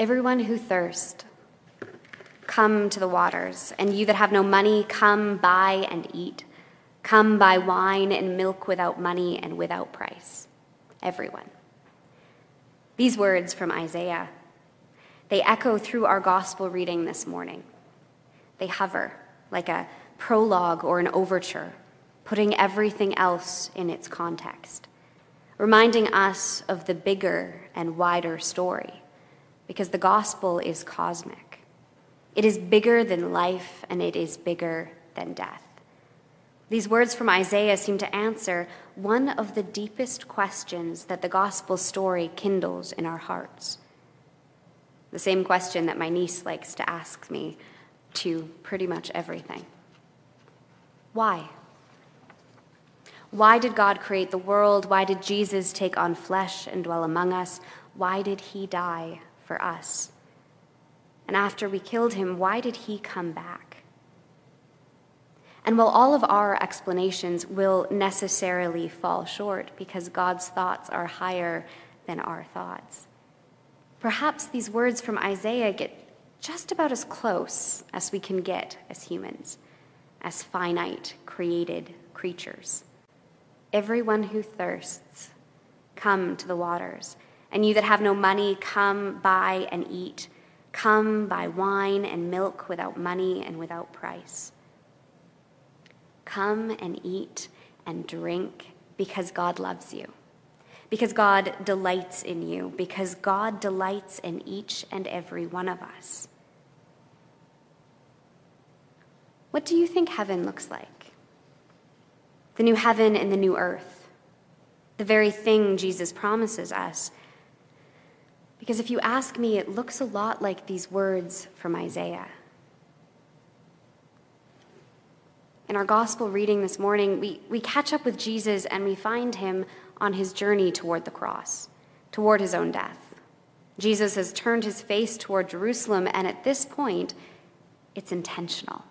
Everyone who thirst, come to the waters, and you that have no money, come buy and eat. Come buy wine and milk without money and without price. Everyone. These words from Isaiah, they echo through our gospel reading this morning. They hover like a prologue or an overture, putting everything else in its context, reminding us of the bigger and wider story, because the gospel is cosmic. It is bigger than life and it is bigger than death. These words from Isaiah seem to answer one of the deepest questions that the gospel story kindles in our hearts. The same question that my niece likes to ask me to pretty much everything Why? Why did God create the world? Why did Jesus take on flesh and dwell among us? Why did he die for us? And after we killed him, why did he come back? And while all of our explanations will necessarily fall short because God's thoughts are higher than our thoughts, perhaps these words from Isaiah get just about as close as we can get as humans, as finite, created creatures. Everyone who thirsts, come to the waters. And you that have no money, come buy and eat. Come buy wine and milk without money and without price. Come and eat and drink because God loves you, because God delights in you, because God delights in each and every one of us. What do you think heaven looks like? The new heaven and the new earth, the very thing Jesus promises us. Because if you ask me, it looks a lot like these words from Isaiah. In our gospel reading this morning, we, we catch up with Jesus and we find him on his journey toward the cross, toward his own death. Jesus has turned his face toward Jerusalem, and at this point, it's intentional.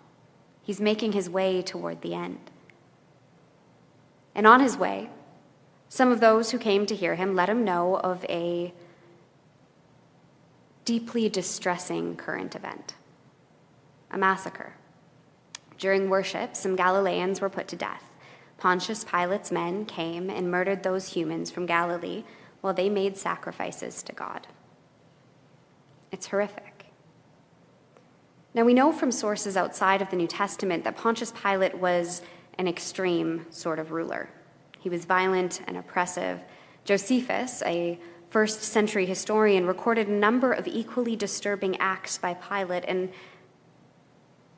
He's making his way toward the end. And on his way, some of those who came to hear him let him know of a deeply distressing current event a massacre. During worship, some Galileans were put to death. Pontius Pilate's men came and murdered those humans from Galilee while they made sacrifices to God. It's horrific. Now, we know from sources outside of the New Testament that Pontius Pilate was an extreme sort of ruler. He was violent and oppressive. Josephus, a first century historian, recorded a number of equally disturbing acts by Pilate, and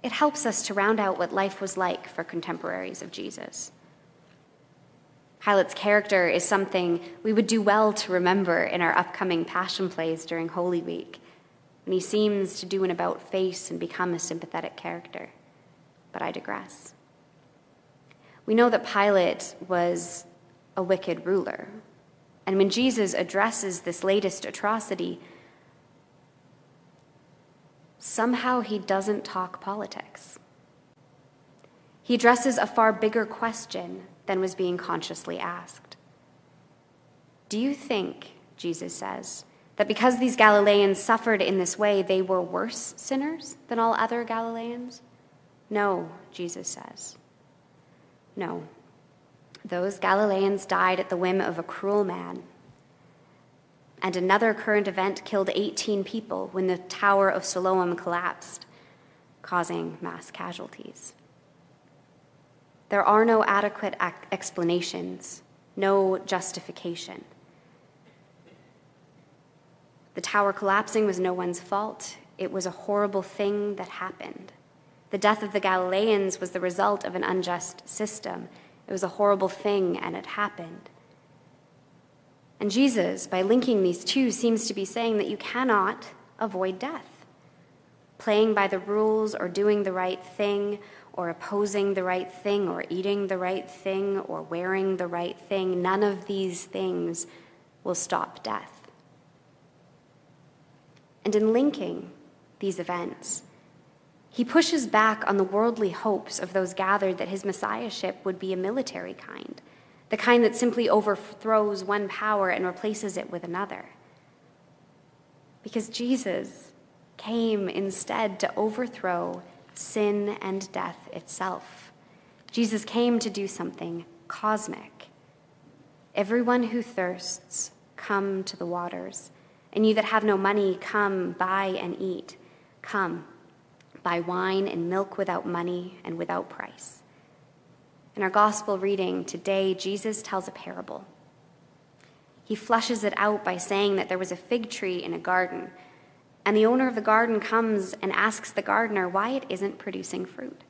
it helps us to round out what life was like for contemporaries of Jesus. Pilate's character is something we would do well to remember in our upcoming Passion plays during Holy Week, when he seems to do an about face and become a sympathetic character. But I digress. We know that Pilate was a wicked ruler. And when Jesus addresses this latest atrocity, somehow he doesn't talk politics. He addresses a far bigger question than was being consciously asked. Do you think, Jesus says, that because these Galileans suffered in this way, they were worse sinners than all other Galileans? No, Jesus says. No. Those Galileans died at the whim of a cruel man and another current event killed 18 people when the Tower of Siloam collapsed, causing mass casualties. There are no adequate explanations, no justification. The tower collapsing was no one's fault. It was a horrible thing that happened. The death of the Galileans was the result of an unjust system. It was a horrible thing, and it happened. And Jesus, by linking these two, seems to be saying that you cannot avoid death. Playing by the rules or doing the right thing or opposing the right thing or eating the right thing or wearing the right thing, none of these things will stop death. And in linking these events, he pushes back on the worldly hopes of those gathered that his messiahship would be a military kind the kind that simply overthrows one power and replaces it with another. Because Jesus came instead to overthrow sin and death itself. Jesus came to do something cosmic. Everyone who thirsts, come to the waters. And you that have no money, come, buy and eat. Come, buy wine and milk without money and without price. In our gospel reading today, Jesus tells a parable. He flushes it out by saying that there was a fig tree in a garden, and the owner of the garden comes and asks the gardener why it isn't producing fruit.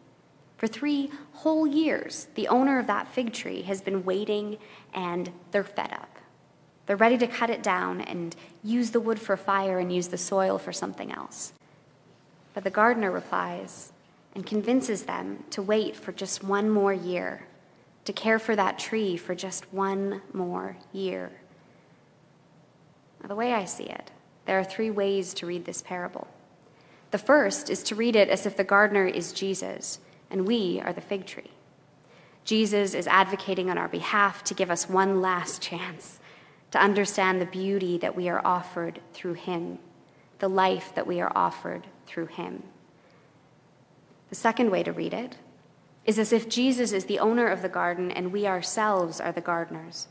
For three whole years, the owner of that fig tree has been waiting and they're fed up. They're ready to cut it down and use the wood for fire and use the soil for something else. But the gardener replies and convinces them to wait for just one more year, to care for that tree for just one more year. Now, the way I see it, there are three ways to read this parable. The first is to read it as if the gardener is Jesus and we are the fig tree. Jesus is advocating on our behalf to give us one last chance to understand the beauty that we are offered through him, the life that we are offered through him. The second way to read it is as if Jesus is the owner of the garden and we ourselves are the gardeners,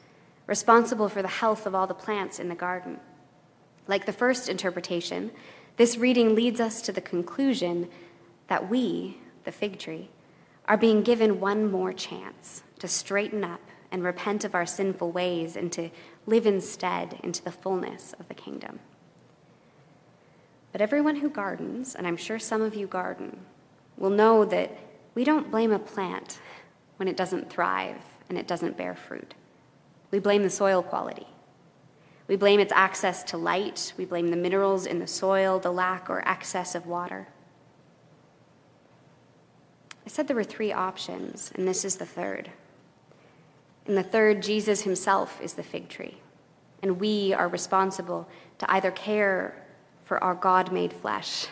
responsible for the health of all the plants in the garden. Like the first interpretation, this reading leads us to the conclusion that we, the fig tree, are being given one more chance to straighten up and repent of our sinful ways and to live instead into the fullness of the kingdom. But everyone who gardens, and I'm sure some of you garden, will know that we don't blame a plant when it doesn't thrive and it doesn't bear fruit. We blame the soil quality. We blame its access to light. We blame the minerals in the soil, the lack or excess of water. I said there were three options, and this is the third. In the third, Jesus himself is the fig tree, and we are responsible to either care for our God made flesh,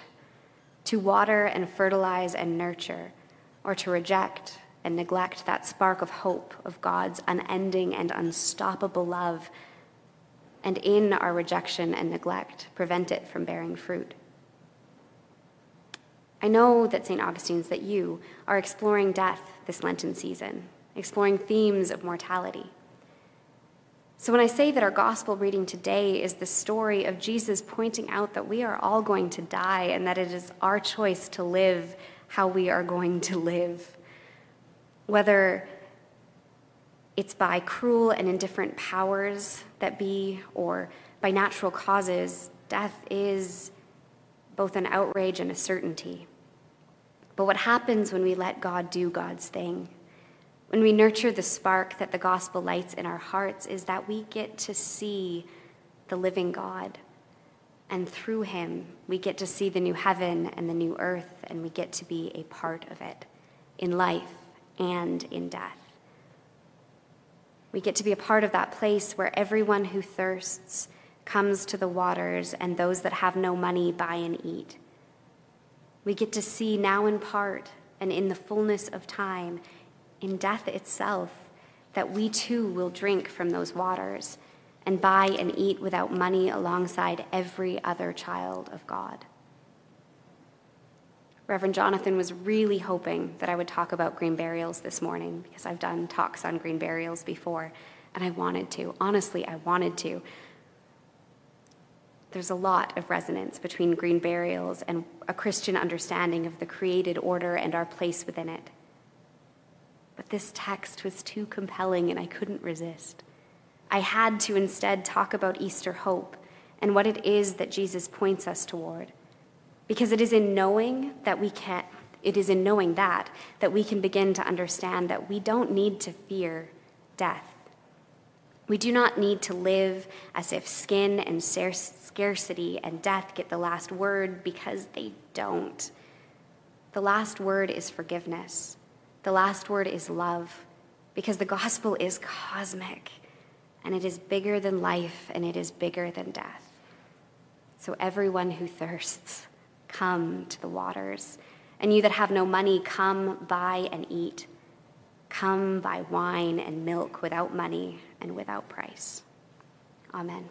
to water and fertilize and nurture, or to reject and neglect that spark of hope of God's unending and unstoppable love, and in our rejection and neglect, prevent it from bearing fruit. I know that St. Augustine's, that you are exploring death this Lenten season, exploring themes of mortality. So when I say that our gospel reading today is the story of Jesus pointing out that we are all going to die and that it is our choice to live how we are going to live, whether it's by cruel and indifferent powers that be or by natural causes, death is both an outrage and a certainty. But what happens when we let God do God's thing? When we nurture the spark that the gospel lights in our hearts, is that we get to see the living God. And through him, we get to see the new heaven and the new earth, and we get to be a part of it in life and in death. We get to be a part of that place where everyone who thirsts comes to the waters, and those that have no money buy and eat. We get to see now in part and in the fullness of time, in death itself, that we too will drink from those waters and buy and eat without money alongside every other child of God. Reverend Jonathan was really hoping that I would talk about green burials this morning because I've done talks on green burials before, and I wanted to. Honestly, I wanted to there's a lot of resonance between green burials and a Christian understanding of the created order and our place within it. But this text was too compelling and I couldn't resist. I had to instead talk about Easter hope and what it is that Jesus points us toward. Because it is in knowing that we can it is in knowing that that we can begin to understand that we don't need to fear death. We do not need to live as if skin and scarcity and death get the last word because they don't. The last word is forgiveness. The last word is love because the gospel is cosmic and it is bigger than life and it is bigger than death. So, everyone who thirsts, come to the waters. And you that have no money, come buy and eat. Come buy wine and milk without money and without price. Amen.